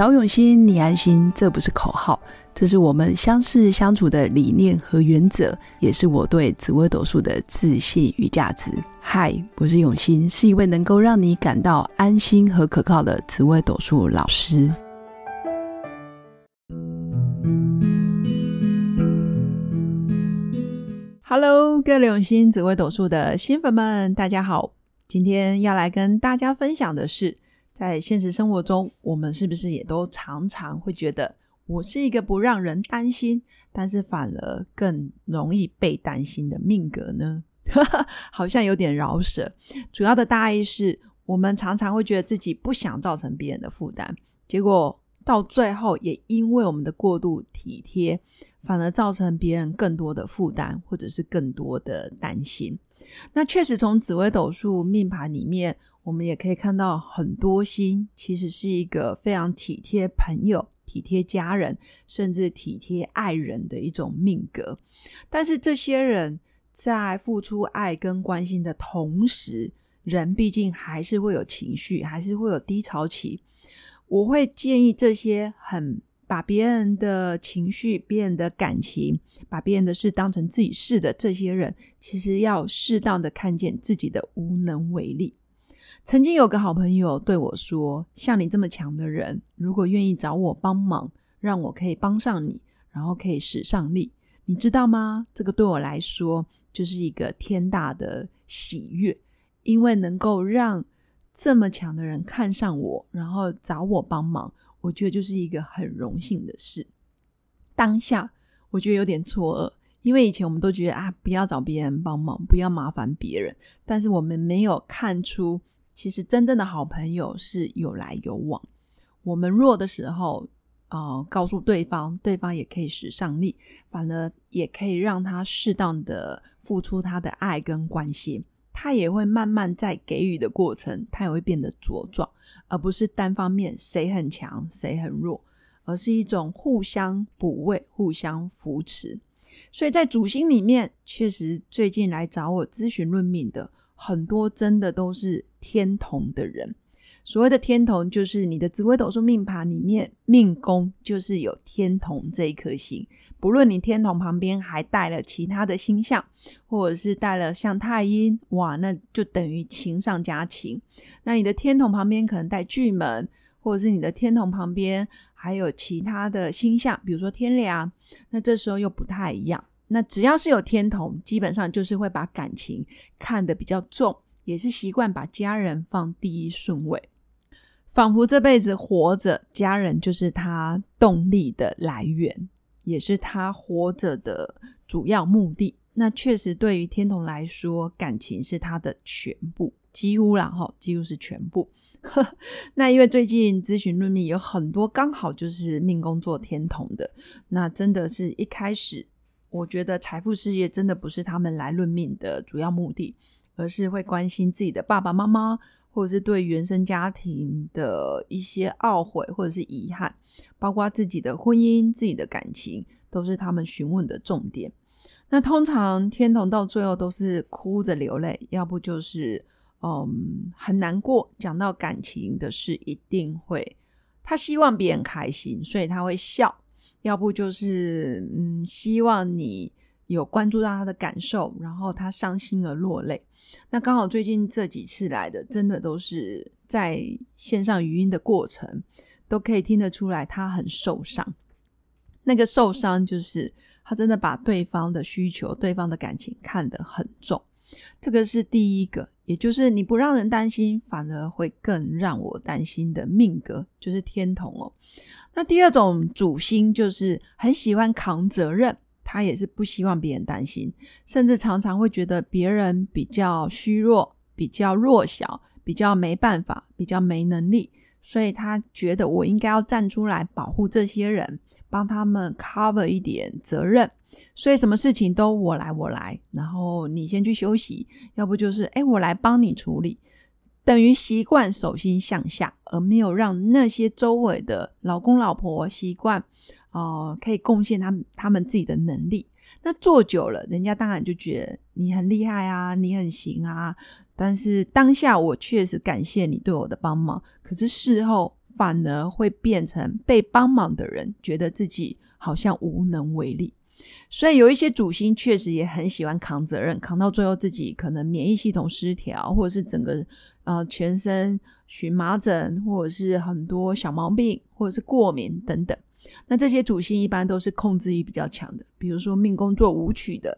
找永新，你安心，这不是口号，这是我们相识相处的理念和原则，也是我对紫微斗数的自信与价值。嗨，我是永新，是一位能够让你感到安心和可靠的紫微斗数老师。Hello，各位永新紫微斗数的新粉们，大家好！今天要来跟大家分享的是。在现实生活中，我们是不是也都常常会觉得，我是一个不让人担心，但是反而更容易被担心的命格呢？好像有点饶舌。主要的大意是我们常常会觉得自己不想造成别人的负担，结果到最后也因为我们的过度体贴，反而造成别人更多的负担，或者是更多的担心。那确实从紫微斗数命盘里面。我们也可以看到很多星，其实是一个非常体贴朋友、体贴家人，甚至体贴爱人的一种命格。但是这些人在付出爱跟关心的同时，人毕竟还是会有情绪，还是会有低潮期。我会建议这些很把别人的情绪、别人的感情、把别人的事当成自己事的这些人，其实要适当的看见自己的无能为力。曾经有个好朋友对我说：“像你这么强的人，如果愿意找我帮忙，让我可以帮上你，然后可以使上力，你知道吗？这个对我来说就是一个天大的喜悦，因为能够让这么强的人看上我，然后找我帮忙，我觉得就是一个很荣幸的事。当下我觉得有点错愕，因为以前我们都觉得啊，不要找别人帮忙，不要麻烦别人，但是我们没有看出。”其实真正的好朋友是有来有往。我们弱的时候，呃，告诉对方，对方也可以使上力，反而也可以让他适当的付出他的爱跟关心。他也会慢慢在给予的过程，他也会变得茁壮，而不是单方面谁很强谁很弱，而是一种互相补位、互相扶持。所以在主星里面，确实最近来找我咨询论命的。很多真的都是天同的人，所谓的天同，就是你的紫微斗数命盘里面命宫就是有天同这一颗星。不论你天同旁边还带了其他的星象，或者是带了像太阴，哇，那就等于情上加情。那你的天同旁边可能带巨门，或者是你的天同旁边还有其他的星象，比如说天梁，那这时候又不太一样。那只要是有天同，基本上就是会把感情看得比较重，也是习惯把家人放第一顺位，仿佛这辈子活着，家人就是他动力的来源，也是他活着的主要目的。那确实对于天同来说，感情是他的全部，几乎然后几乎是全部。那因为最近咨询论命有很多刚好就是命宫做天同的，那真的是一开始。我觉得财富事业真的不是他们来论命的主要目的，而是会关心自己的爸爸妈妈，或者是对原生家庭的一些懊悔或者是遗憾，包括自己的婚姻、自己的感情，都是他们询问的重点。那通常天童到最后都是哭着流泪，要不就是嗯很难过。讲到感情的事，一定会他希望别人开心，所以他会笑。要不就是嗯，希望你有关注到他的感受，然后他伤心而落泪。那刚好最近这几次来的，真的都是在线上语音的过程，都可以听得出来他很受伤。那个受伤就是他真的把对方的需求、对方的感情看得很重。这个是第一个，也就是你不让人担心，反而会更让我担心的命格，就是天同哦。那第二种主星就是很喜欢扛责任，他也是不希望别人担心，甚至常常会觉得别人比较虚弱、比较弱小、比较没办法、比较没能力，所以他觉得我应该要站出来保护这些人，帮他们 cover 一点责任。所以什么事情都我来我来，然后你先去休息，要不就是哎我来帮你处理。等于习惯手心向下，而没有让那些周围的老公老婆习惯，哦，可以贡献他们他们自己的能力。那做久了，人家当然就觉得你很厉害啊，你很行啊。但是当下我确实感谢你对我的帮忙，可是事后反而会变成被帮忙的人，觉得自己好像无能为力。所以有一些主星确实也很喜欢扛责任，扛到最后自己可能免疫系统失调，或者是整个呃全身荨麻疹，或者是很多小毛病，或者是过敏等等。那这些主星一般都是控制欲比较强的，比如说命宫做武曲的，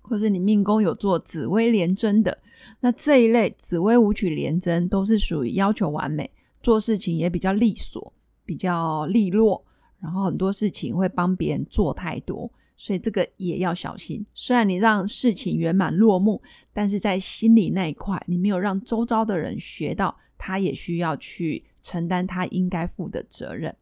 或是你命宫有做紫薇连贞的，那这一类紫薇武曲连贞都是属于要求完美，做事情也比较利索，比较利落，然后很多事情会帮别人做太多。所以这个也要小心。虽然你让事情圆满落幕，但是在心里那一块，你没有让周遭的人学到，他也需要去承担他应该负的责任。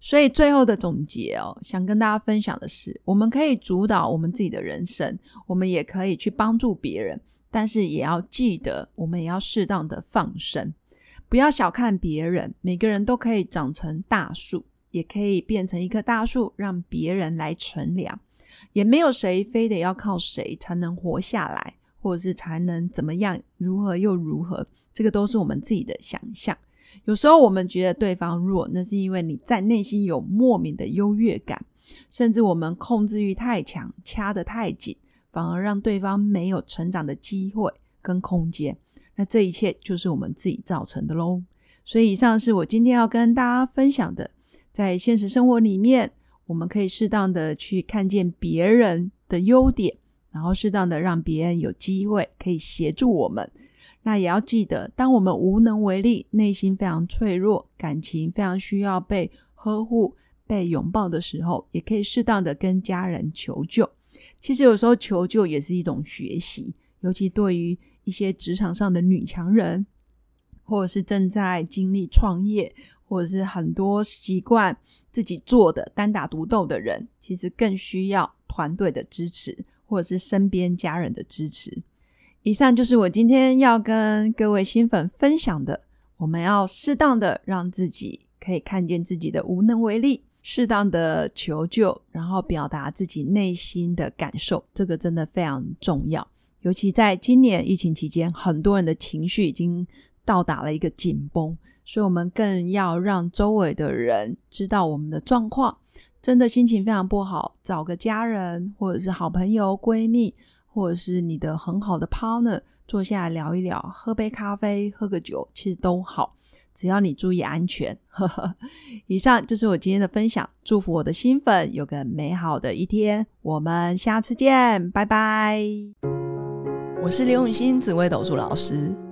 所以最后的总结哦，想跟大家分享的是，我们可以主导我们自己的人生，我们也可以去帮助别人，但是也要记得，我们也要适当的放生，不要小看别人。每个人都可以长成大树。也可以变成一棵大树，让别人来乘凉。也没有谁非得要靠谁才能活下来，或者是才能怎么样，如何又如何？这个都是我们自己的想象。有时候我们觉得对方弱，那是因为你在内心有莫名的优越感，甚至我们控制欲太强，掐得太紧，反而让对方没有成长的机会跟空间。那这一切就是我们自己造成的喽。所以以上是我今天要跟大家分享的。在现实生活里面，我们可以适当的去看见别人的优点，然后适当的让别人有机会可以协助我们。那也要记得，当我们无能为力、内心非常脆弱、感情非常需要被呵护、被拥抱的时候，也可以适当的跟家人求救。其实有时候求救也是一种学习，尤其对于一些职场上的女强人，或者是正在经历创业。或者是很多习惯自己做的单打独斗的人，其实更需要团队的支持，或者是身边家人的支持。以上就是我今天要跟各位新粉分享的。我们要适当的让自己可以看见自己的无能为力，适当的求救，然后表达自己内心的感受，这个真的非常重要。尤其在今年疫情期间，很多人的情绪已经到达了一个紧绷。所以，我们更要让周围的人知道我们的状况。真的心情非常不好，找个家人，或者是好朋友、闺蜜，或者是你的很好的 partner，坐下来聊一聊，喝杯咖啡，喝个酒，其实都好。只要你注意安全。以上就是我今天的分享，祝福我的新粉有个美好的一天。我们下次见，拜拜。我是刘永新，紫薇斗数老师。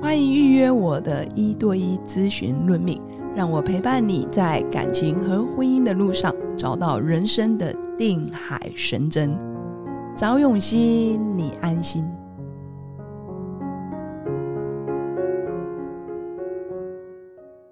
欢迎预约我的一对一咨询论命。让我陪伴你在感情和婚姻的路上，找到人生的定海神针。早永熙，你安心。